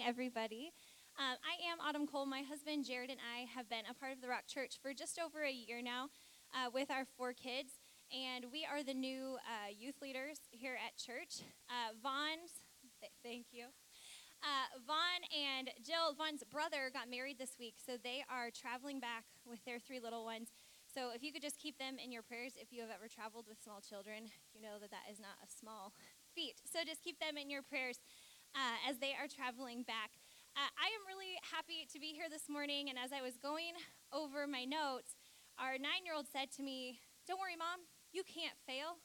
everybody. Um, I am Autumn Cole. My husband Jared and I have been a part of the Rock Church for just over a year now uh, with our four kids, and we are the new uh, youth leaders here at church. Uh, Vaughn, th- thank you. Uh, Vaughn and Jill, Vaughn's brother, got married this week, so they are traveling back with their three little ones. So if you could just keep them in your prayers, if you have ever traveled with small children, you know that that is not a small feat. So just keep them in your prayers uh, as they are traveling back. Uh, I am really happy to be here this morning, and as I was going over my notes, our nine year old said to me, Don't worry, mom, you can't fail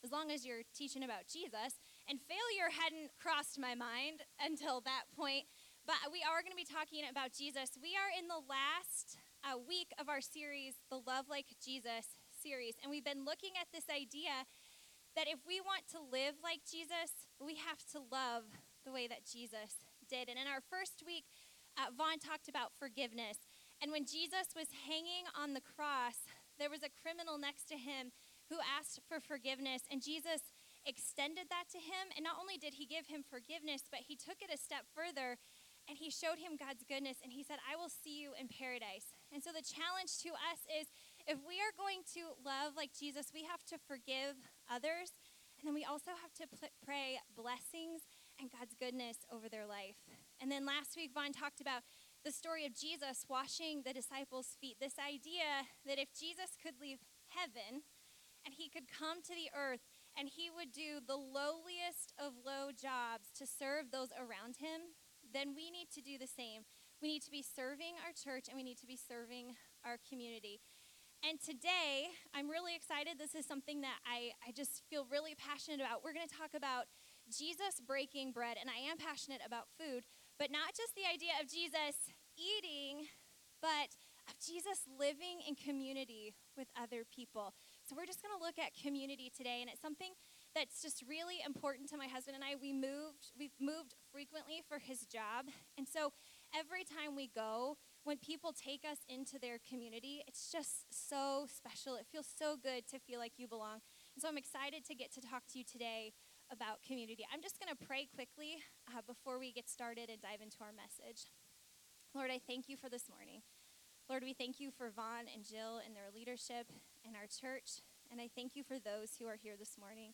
as long as you're teaching about Jesus. And failure hadn't crossed my mind until that point, but we are going to be talking about Jesus. We are in the last uh, week of our series, the Love Like Jesus series, and we've been looking at this idea that if we want to live like Jesus, we have to love the way that Jesus did. And in our first week, uh, Vaughn talked about forgiveness. And when Jesus was hanging on the cross, there was a criminal next to him who asked for forgiveness. And Jesus extended that to him. And not only did he give him forgiveness, but he took it a step further and he showed him God's goodness. And he said, I will see you in paradise. And so the challenge to us is if we are going to love like Jesus, we have to forgive others. And then we also have to pray blessings and God's goodness over their life. And then last week, Vaughn talked about the story of Jesus washing the disciples' feet. This idea that if Jesus could leave heaven and he could come to the earth and he would do the lowliest of low jobs to serve those around him, then we need to do the same. We need to be serving our church and we need to be serving our community. And today, I'm really excited. This is something that I, I just feel really passionate about. We're going to talk about Jesus breaking bread, and I am passionate about food, but not just the idea of Jesus eating, but of Jesus living in community with other people. So we're just going to look at community today, and it's something that's just really important to my husband and I. We moved, we've moved frequently for his job, and so every time we go, when people take us into their community, it's just so special. It feels so good to feel like you belong. And so I'm excited to get to talk to you today about community. I'm just going to pray quickly uh, before we get started and dive into our message. Lord, I thank you for this morning. Lord, we thank you for Vaughn and Jill and their leadership in our church. And I thank you for those who are here this morning.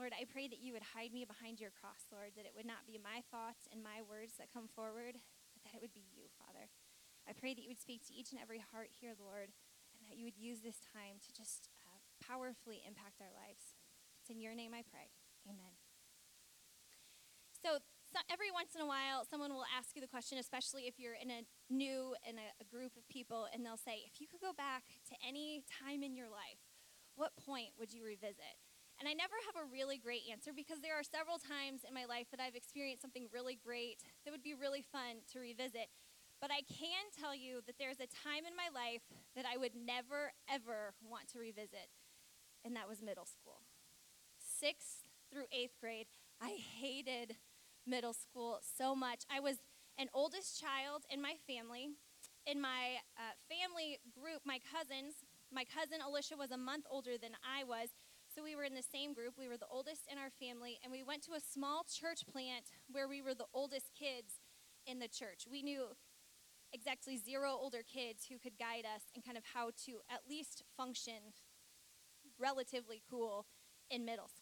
Lord, I pray that you would hide me behind your cross, Lord, that it would not be my thoughts and my words that come forward, but that it would be you, Father. I pray that you would speak to each and every heart here, Lord, and that you would use this time to just uh, powerfully impact our lives. It's in your name I pray. Amen. So, so, every once in a while, someone will ask you the question, especially if you're in a new in a, a group of people, and they'll say, "If you could go back to any time in your life, what point would you revisit?" And I never have a really great answer because there are several times in my life that I've experienced something really great that would be really fun to revisit. But I can tell you that there's a time in my life that I would never, ever want to revisit, and that was middle school. Sixth through eighth grade. I hated middle school so much. I was an oldest child in my family. In my uh, family group, my cousins, my cousin Alicia was a month older than I was. So we were in the same group. We were the oldest in our family, and we went to a small church plant where we were the oldest kids in the church. We knew exactly zero older kids who could guide us and kind of how to at least function relatively cool in middle school.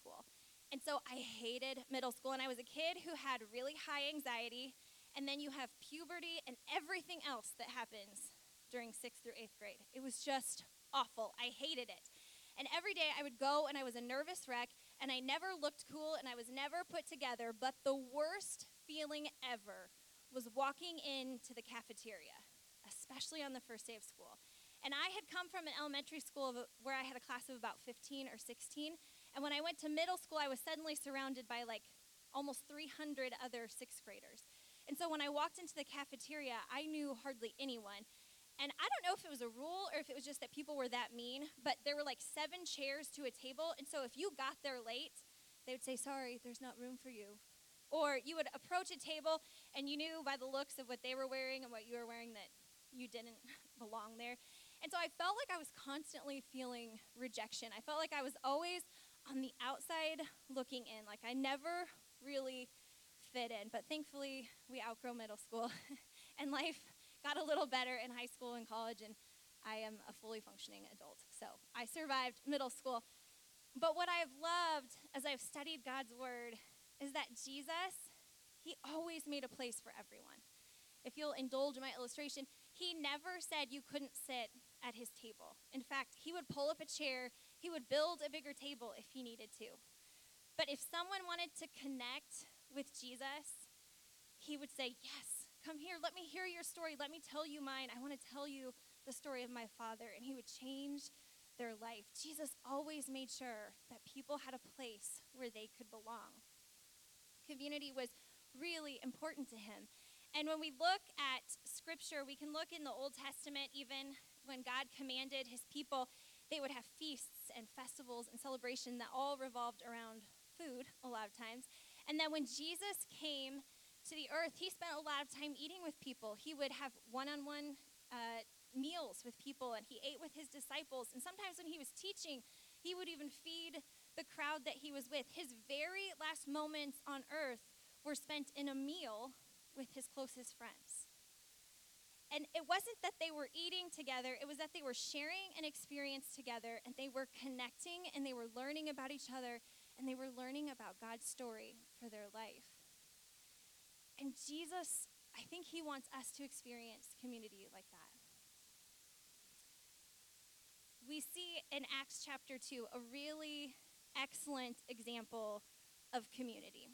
And so I hated middle school. And I was a kid who had really high anxiety. And then you have puberty and everything else that happens during sixth through eighth grade. It was just awful. I hated it. And every day I would go and I was a nervous wreck and I never looked cool and I was never put together. But the worst feeling ever was walking into the cafeteria, especially on the first day of school. And I had come from an elementary school where I had a class of about 15 or 16. And when I went to middle school, I was suddenly surrounded by like almost 300 other sixth graders. And so when I walked into the cafeteria, I knew hardly anyone. And I don't know if it was a rule or if it was just that people were that mean, but there were like seven chairs to a table. And so if you got there late, they would say, Sorry, there's not room for you. Or you would approach a table and you knew by the looks of what they were wearing and what you were wearing that you didn't belong there. And so I felt like I was constantly feeling rejection. I felt like I was always on the outside looking in. Like I never really fit in. But thankfully, we outgrow middle school, and life got a little better in high school and college, and I am a fully functioning adult. So I survived middle school. But what I've loved as I've studied God's word is that Jesus, he always made a place for everyone. If you'll indulge my illustration, he never said you couldn't sit at his table. In fact, he would pull up a chair, he would build a bigger table if he needed to. But if someone wanted to connect with Jesus, he would say, Yes, come here, let me hear your story, let me tell you mine. I want to tell you the story of my father. And he would change their life. Jesus always made sure that people had a place where they could belong. Community was really important to him. And when we look at scripture, we can look in the Old Testament, even when God commanded his people, they would have feasts and festivals and celebration that all revolved around food a lot of times. And then when Jesus came to the earth, he spent a lot of time eating with people. He would have one on one meals with people and he ate with his disciples. And sometimes when he was teaching, he would even feed the crowd that he was with. His very last moments on earth were spent in a meal with his closest friends. And it wasn't that they were eating together, it was that they were sharing an experience together and they were connecting and they were learning about each other and they were learning about God's story for their life. And Jesus, I think he wants us to experience community like that. we see in Acts chapter 2 a really excellent example of community.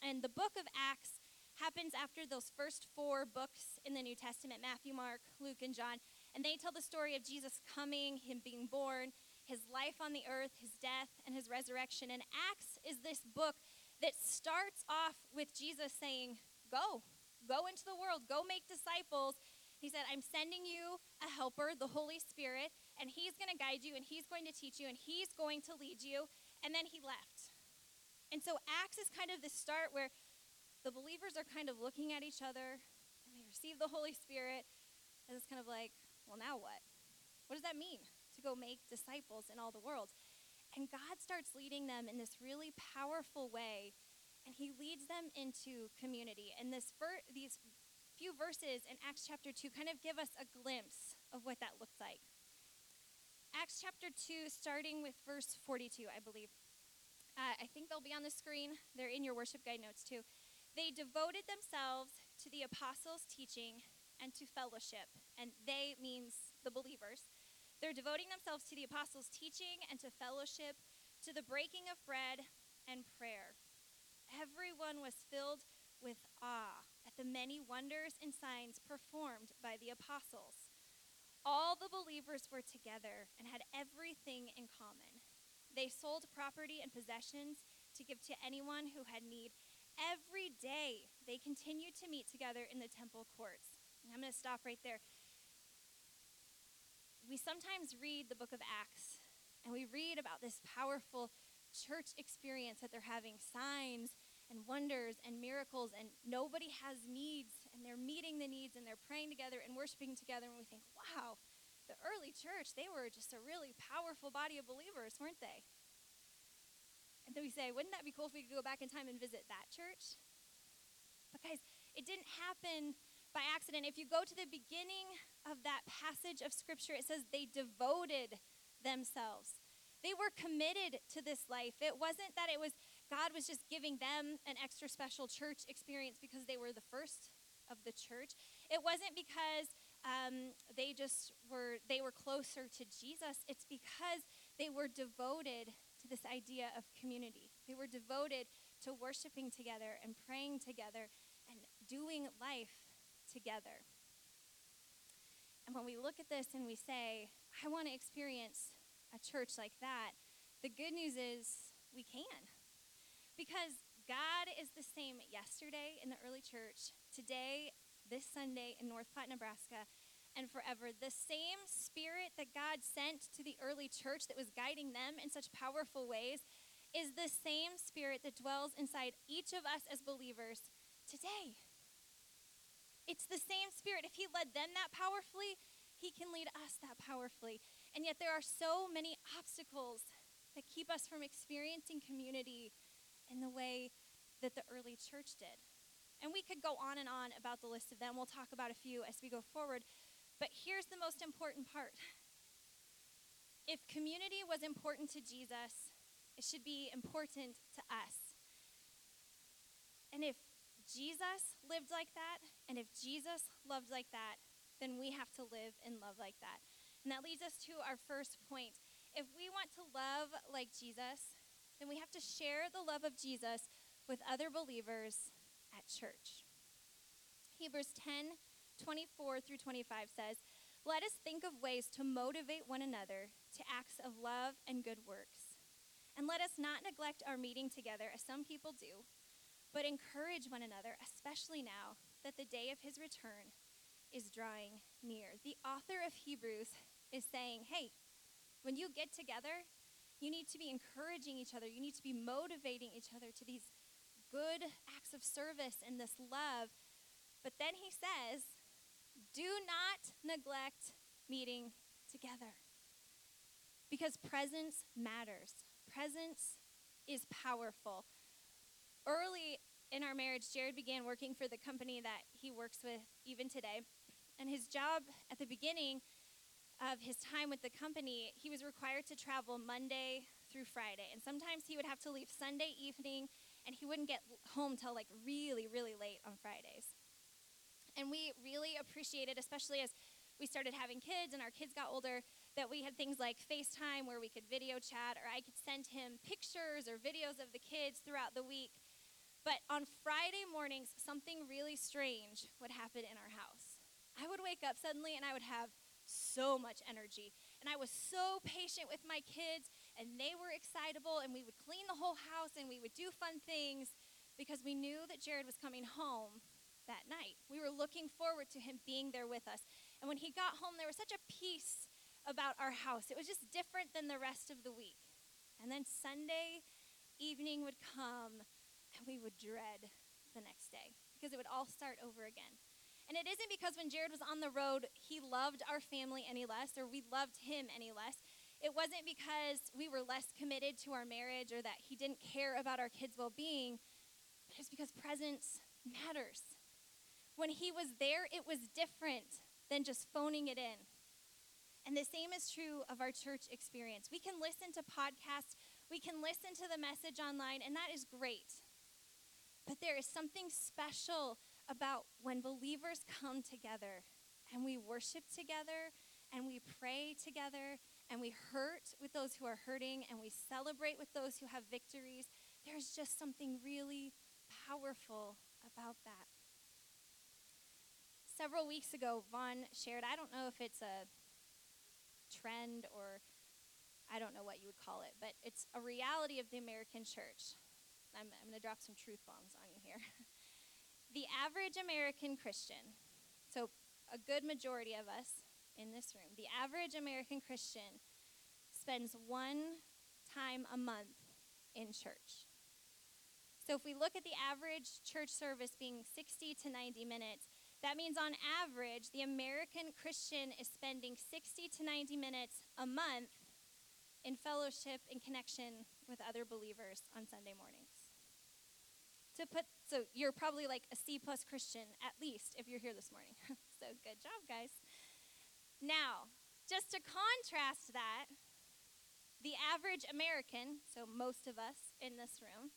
And the book of Acts happens after those first four books in the New Testament Matthew, Mark, Luke, and John. And they tell the story of Jesus coming, him being born, his life on the earth, his death, and his resurrection. And Acts is this book that starts off with Jesus saying, Go, go into the world, go make disciples. He said, I'm sending you a helper, the Holy Spirit, and he's going to guide you and he's going to teach you and he's going to lead you. And then he left. And so Acts is kind of the start where the believers are kind of looking at each other and they receive the Holy Spirit. And it's kind of like, well, now what? What does that mean to go make disciples in all the world? And God starts leading them in this really powerful way, and He leads them into community. And this ver- these few verses in Acts chapter 2 kind of give us a glimpse of what that looks like. Acts chapter 2, starting with verse 42, I believe. Uh, I think they'll be on the screen. They're in your worship guide notes too. They devoted themselves to the apostles' teaching and to fellowship. And they means the believers. They're devoting themselves to the apostles' teaching and to fellowship, to the breaking of bread and prayer. Everyone was filled with awe at the many wonders and signs performed by the apostles. All the believers were together and had everything in common. They sold property and possessions to give to anyone who had need. Every they continued to meet together in the temple courts. And I'm going to stop right there. We sometimes read the book of Acts and we read about this powerful church experience that they're having signs and wonders and miracles, and nobody has needs, and they're meeting the needs, and they're praying together and worshiping together, and we think, wow, the early church, they were just a really powerful body of believers, weren't they? And then we say, wouldn't that be cool if we could go back in time and visit that church? Guys, it didn't happen by accident. If you go to the beginning of that passage of scripture, it says they devoted themselves. They were committed to this life. It wasn't that it was God was just giving them an extra special church experience because they were the first of the church. It wasn't because um, they just were they were closer to Jesus. It's because they were devoted to this idea of community. They were devoted to worshiping together and praying together doing life together. And when we look at this and we say, I want to experience a church like that, the good news is we can. Because God is the same yesterday in the early church, today, this Sunday in North Platte, Nebraska, and forever. The same spirit that God sent to the early church that was guiding them in such powerful ways is the same spirit that dwells inside each of us as believers today. It's the same spirit. If He led them that powerfully, He can lead us that powerfully. And yet, there are so many obstacles that keep us from experiencing community in the way that the early church did. And we could go on and on about the list of them. We'll talk about a few as we go forward. But here's the most important part if community was important to Jesus, it should be important to us. And if Jesus lived like that, and if Jesus loved like that, then we have to live and love like that. And that leads us to our first point. If we want to love like Jesus, then we have to share the love of Jesus with other believers at church. Hebrews 10 24 through 25 says, Let us think of ways to motivate one another to acts of love and good works. And let us not neglect our meeting together as some people do, but encourage one another, especially now that the day of his return is drawing near. The author of Hebrews is saying, Hey, when you get together, you need to be encouraging each other. You need to be motivating each other to these good acts of service and this love. But then he says, do not neglect meeting together. Because presence matters. Presence is powerful. Early in our marriage, Jared began working for the company that he works with even today. And his job at the beginning of his time with the company, he was required to travel Monday through Friday. And sometimes he would have to leave Sunday evening and he wouldn't get home till like really, really late on Fridays. And we really appreciated, especially as we started having kids and our kids got older, that we had things like FaceTime where we could video chat, or I could send him pictures or videos of the kids throughout the week. But on Friday mornings, something really strange would happen in our house. I would wake up suddenly and I would have so much energy. And I was so patient with my kids, and they were excitable, and we would clean the whole house and we would do fun things because we knew that Jared was coming home that night. We were looking forward to him being there with us. And when he got home, there was such a peace about our house. It was just different than the rest of the week. And then Sunday evening would come, we would dread the next day because it would all start over again. And it isn't because when Jared was on the road, he loved our family any less or we loved him any less. It wasn't because we were less committed to our marriage or that he didn't care about our kids' well being, it's because presence matters. When he was there, it was different than just phoning it in. And the same is true of our church experience. We can listen to podcasts, we can listen to the message online, and that is great. But there is something special about when believers come together and we worship together and we pray together and we hurt with those who are hurting and we celebrate with those who have victories. There's just something really powerful about that several weeks ago, Vaughn shared, I don't know if it's a trend or I don't know what you would call it, but it's a reality of the American church. I'm, I'm going to drop some truth bombs on you here. the average American Christian, so a good majority of us in this room, the average American Christian spends one time a month in church. So if we look at the average church service being 60 to 90 minutes, that means, on average, the American Christian is spending 60 to 90 minutes a month in fellowship and connection with other believers on Sunday mornings. To put, so you're probably like a C plus Christian, at least, if you're here this morning. so good job, guys. Now, just to contrast that, the average American, so most of us in this room,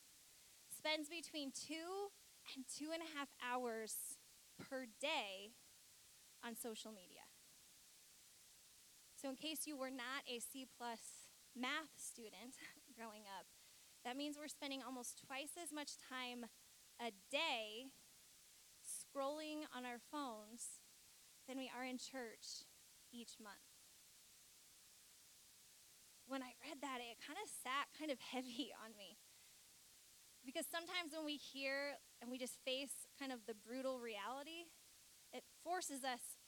spends between two and two and a half hours per day on social media. So, in case you were not a C plus math student growing up, that means we're spending almost twice as much time a day scrolling on our phones than we are in church each month. When I read that, it kind of sat kind of heavy on me. Because sometimes when we hear and we just face kind of the brutal reality, it forces us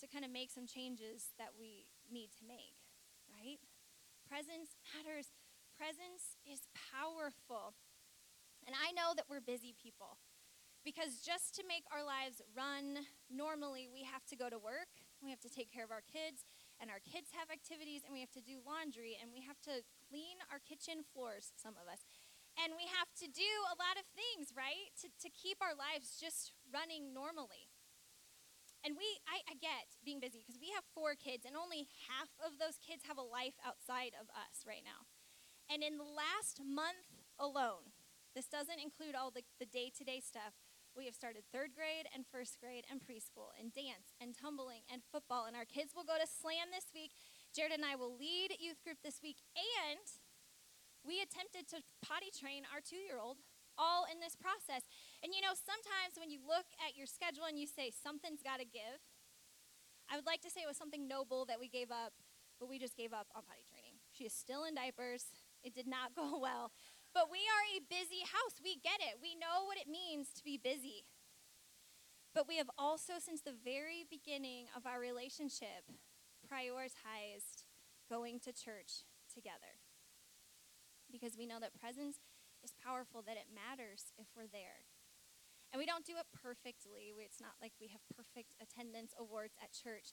to kind of make some changes that we need to make, right? Presence matters. Presence is powerful. And I know that we're busy people because just to make our lives run normally, we have to go to work, we have to take care of our kids, and our kids have activities, and we have to do laundry, and we have to clean our kitchen floors, some of us. And we have to do a lot of things, right? To, to keep our lives just running normally. And we, I, I get being busy because we have four kids, and only half of those kids have a life outside of us right now. And in the last month alone, this doesn't include all the day to day stuff, we have started third grade and first grade and preschool and dance and tumbling and football. And our kids will go to slam this week. Jared and I will lead youth group this week. And we attempted to potty train our two year old all in this process. And you know, sometimes when you look at your schedule and you say something's got to give, I would like to say it was something noble that we gave up, but we just gave up on potty training. She is still in diapers. It did not go well. But we are a busy house. We get it. We know what it means to be busy. But we have also, since the very beginning of our relationship, prioritized going to church together. Because we know that presence is powerful, that it matters if we're there. And we don't do it perfectly. It's not like we have perfect attendance awards at church.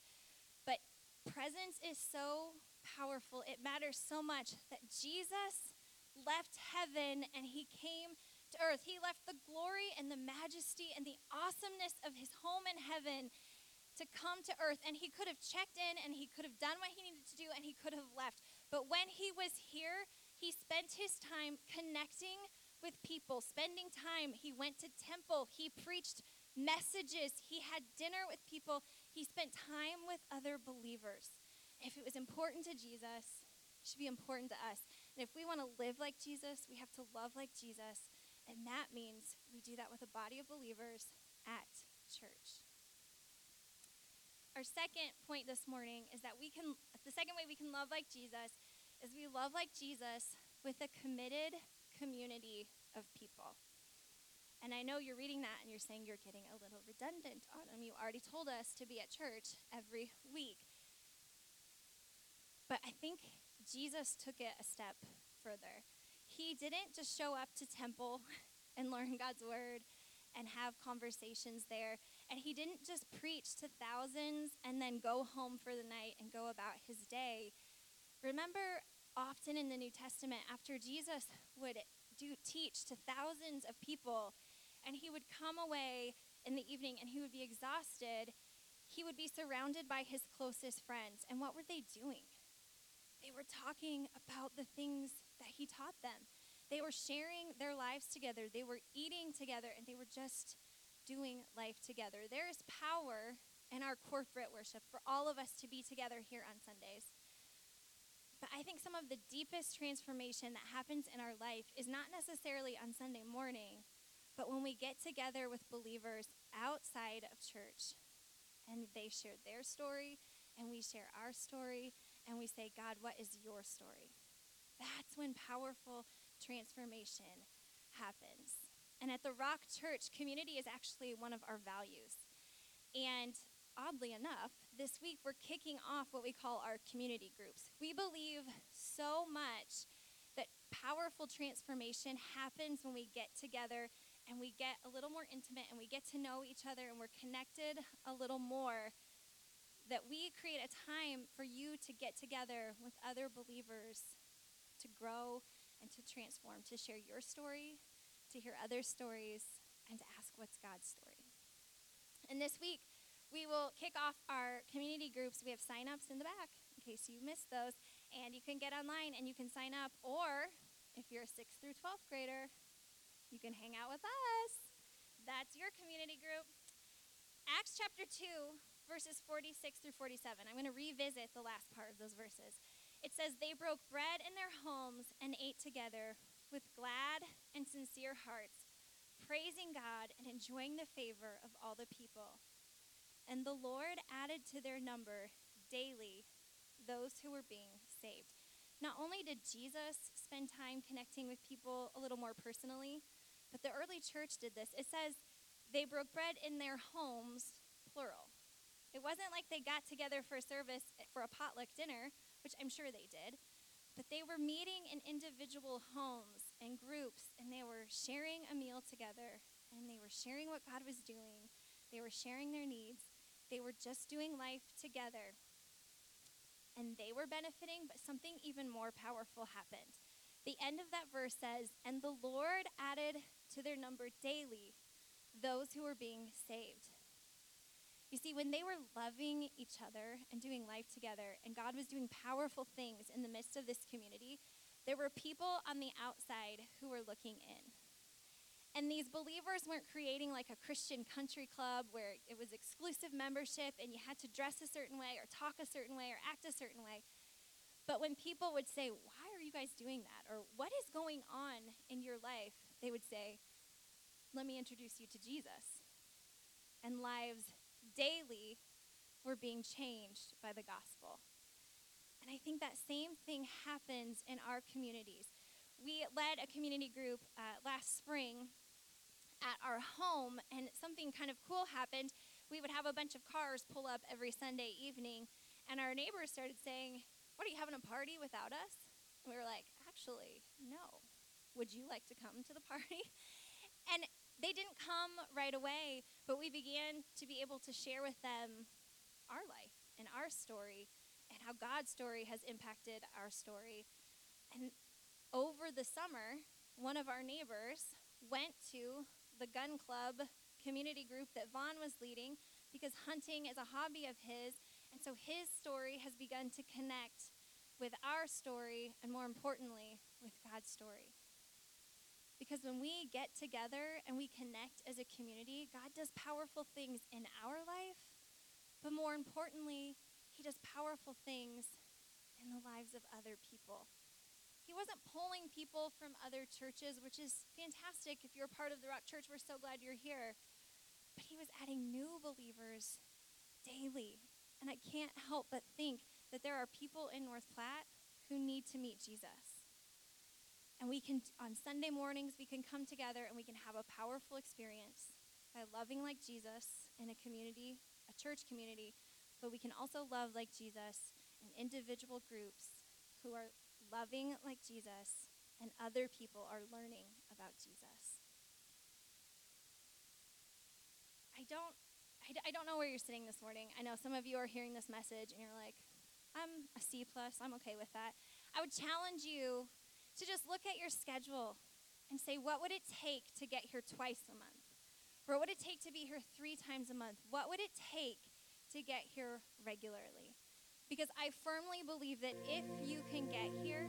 But presence is so powerful. It matters so much that Jesus left heaven and he came to earth. He left the glory and the majesty and the awesomeness of his home in heaven to come to earth. And he could have checked in and he could have done what he needed to do and he could have left. But when he was here, he spent his time connecting with people, spending time. He went to temple, he preached messages, he had dinner with people, he spent time with other believers. If it was important to Jesus, it should be important to us. And if we want to live like Jesus, we have to love like Jesus. And that means we do that with a body of believers at church. Our second point this morning is that we can, the second way we can love like Jesus is we love like Jesus with a committed community of people. And I know you're reading that and you're saying you're getting a little redundant, Autumn. You already told us to be at church every week. But I think Jesus took it a step further. He didn't just show up to temple and learn God's word and have conversations there. And he didn't just preach to thousands and then go home for the night and go about his day. Remember, often in the New Testament, after Jesus would do teach to thousands of people, and he would come away in the evening and he would be exhausted, he would be surrounded by his closest friends. And what were they doing? They were talking about the things that he taught them. They were sharing their lives together, they were eating together, and they were just doing life together. There is power in our corporate worship for all of us to be together here on Sundays. But I think some of the deepest transformation that happens in our life is not necessarily on Sunday morning, but when we get together with believers outside of church and they share their story and we share our story and we say, God, what is your story? That's when powerful transformation happens. And at the Rock Church, community is actually one of our values. And oddly enough, this week we're kicking off what we call our community groups. We believe so much that powerful transformation happens when we get together and we get a little more intimate and we get to know each other and we're connected a little more that we create a time for you to get together with other believers to grow and to transform, to share your story, to hear other stories, and to ask what's God's story. And this week, we will kick off our community groups. We have sign-ups in the back in case you missed those. And you can get online and you can sign up. Or if you're a 6th through 12th grader, you can hang out with us. That's your community group. Acts chapter 2 verses 46 through 47. I'm going to revisit the last part of those verses. It says, They broke bread in their homes and ate together with glad and sincere hearts, praising God and enjoying the favor of all the people. And the Lord added to their number daily those who were being saved. Not only did Jesus spend time connecting with people a little more personally, but the early church did this. It says they broke bread in their homes, plural. It wasn't like they got together for a service eh, for a potluck dinner, which I'm sure they did, but they were meeting in individual homes and groups, and they were sharing a meal together, and they were sharing what God was doing. They were sharing their needs. They were just doing life together. And they were benefiting, but something even more powerful happened. the end of that verse says, And the Lord added to their number daily those who were being saved. You see, when they were loving each other and doing life together, and God was doing powerful things in the midst of this community, there were people on the outside who were looking in. And these believers weren't creating like a Christian country club where it was exclusive membership and you had to dress a certain way or talk a certain way or act a certain way. But when people would say, Why are you guys doing that? Or what is going on in your life? They would say, Let me introduce you to Jesus. And lives daily were being changed by the gospel. And I think that same thing happens in our communities. We led a community group uh, last spring at our home, and something kind of cool happened. We would have a bunch of cars pull up every Sunday evening, and our neighbors started saying, What are you having a party without us? And we were like, Actually, no. Would you like to come to the party? And they didn't come right away, but we began to be able to share with them our life and our story and how God's story has impacted our story. And over the summer, one of our neighbors went to the gun club community group that Vaughn was leading because hunting is a hobby of his. And so his story has begun to connect with our story and, more importantly, with God's story. Because when we get together and we connect as a community, God does powerful things in our life, but more importantly, He does powerful things in the lives of other people. He wasn't pulling people from other churches, which is fantastic. If you're a part of the Rock Church, we're so glad you're here. But he was adding new believers daily. And I can't help but think that there are people in North Platte who need to meet Jesus. And we can, on Sunday mornings, we can come together and we can have a powerful experience by loving like Jesus in a community, a church community, but we can also love like Jesus in individual groups who are loving like Jesus, and other people are learning about Jesus. I don't, I, don't know where you're sitting this morning. I know some of you are hearing this message and you're like, I'm a C plus. I'm okay with that. I would challenge you to just look at your schedule and say, what would it take to get here twice a month? What would it take to be here three times a month? What would it take to get here regularly? Because I firmly believe that if you can get here,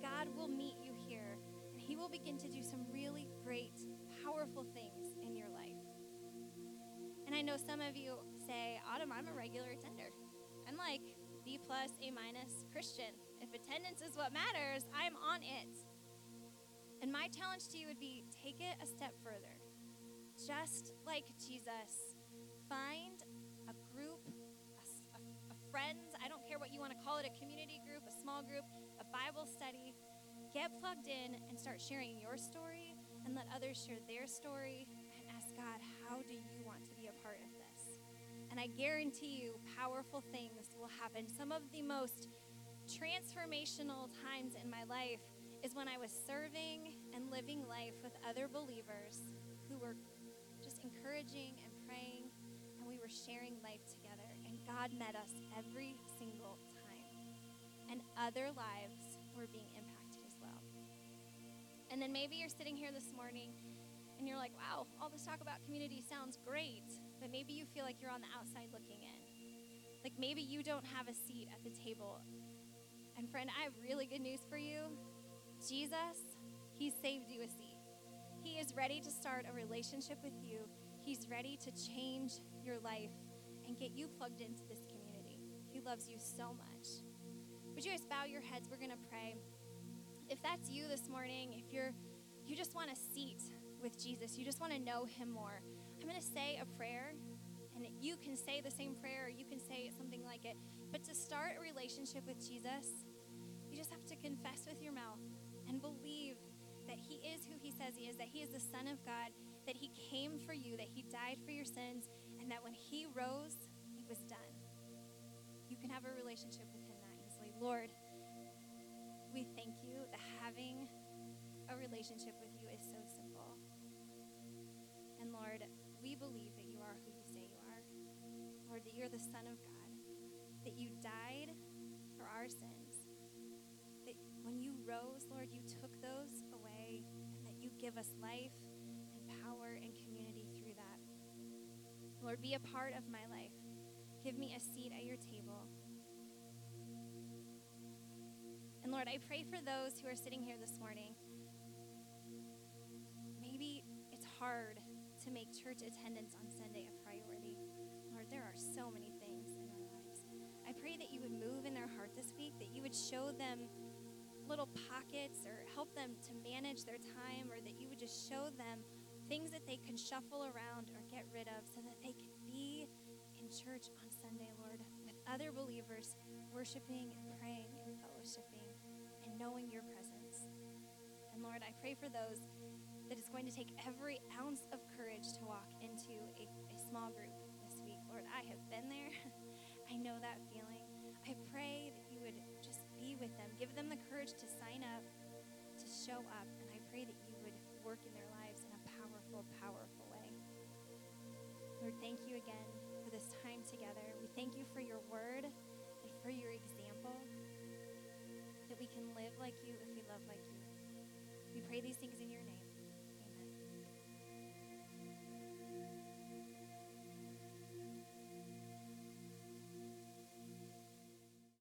God will meet you here and He will begin to do some really great, powerful things in your life. And I know some of you say, Autumn, I'm a regular attender. I'm like B plus, A minus Christian. If attendance is what matters, I'm on it. And my challenge to you would be take it a step further. Just like Jesus, find a group a friends, I don't care what you want to call it a community group, a small group, a Bible study. Get plugged in and start sharing your story and let others share their story and ask God, how do you want to be a part of this? And I guarantee you, powerful things will happen. Some of the most transformational times in my life is when I was serving and living life with other believers who were just encouraging and praying, and we were sharing life together. And God met us every single time. And other lives were being impacted as well. And then maybe you're sitting here this morning and you're like, wow, all this talk about community sounds great, but maybe you feel like you're on the outside looking in. Like maybe you don't have a seat at the table. And friend, I have really good news for you. Jesus, He saved you a seat. He is ready to start a relationship with you. He's ready to change your life and get you plugged into this community. He loves you so much. Would you guys bow your heads? We're going to pray. If that's you this morning, if you're you just want a seat with Jesus, you just want to know him more. I'm going to say a prayer and you can say the same prayer or you can say something like it. But to start a relationship with Jesus, just have to confess with your mouth and believe that he is who he says he is, that he is the Son of God, that he came for you, that he died for your sins, and that when he rose, it was done. You can have a relationship with him that easily. Lord, we thank you that having a relationship with you is so simple. And Lord, we believe that you are who you say you are. Lord, that you're the Son of God, that you died for our sins, when you rose, Lord, you took those away, and that you give us life and power and community through that. Lord, be a part of my life. Give me a seat at your table. And Lord, I pray for those who are sitting here this morning. Maybe it's hard to make church attendance on Sunday a priority. Lord, there are so many things in our lives. I pray that you would move in their heart this week, that you would show them little pockets or help them to manage their time, or that you would just show them things that they can shuffle around or get rid of so that they can be in church on Sunday, Lord, with other believers worshiping and praying and fellowshipping and knowing your presence. And Lord, I pray for those that it's going to take every ounce of courage to walk into a, a small group this week. Lord, I have been there. I know that feeling. I pray that you would with them, give them the courage to sign up, to show up, and I pray that you would work in their lives in a powerful, powerful way. Lord, thank you again for this time together. We thank you for your word and for your example that we can live like you if we love like you.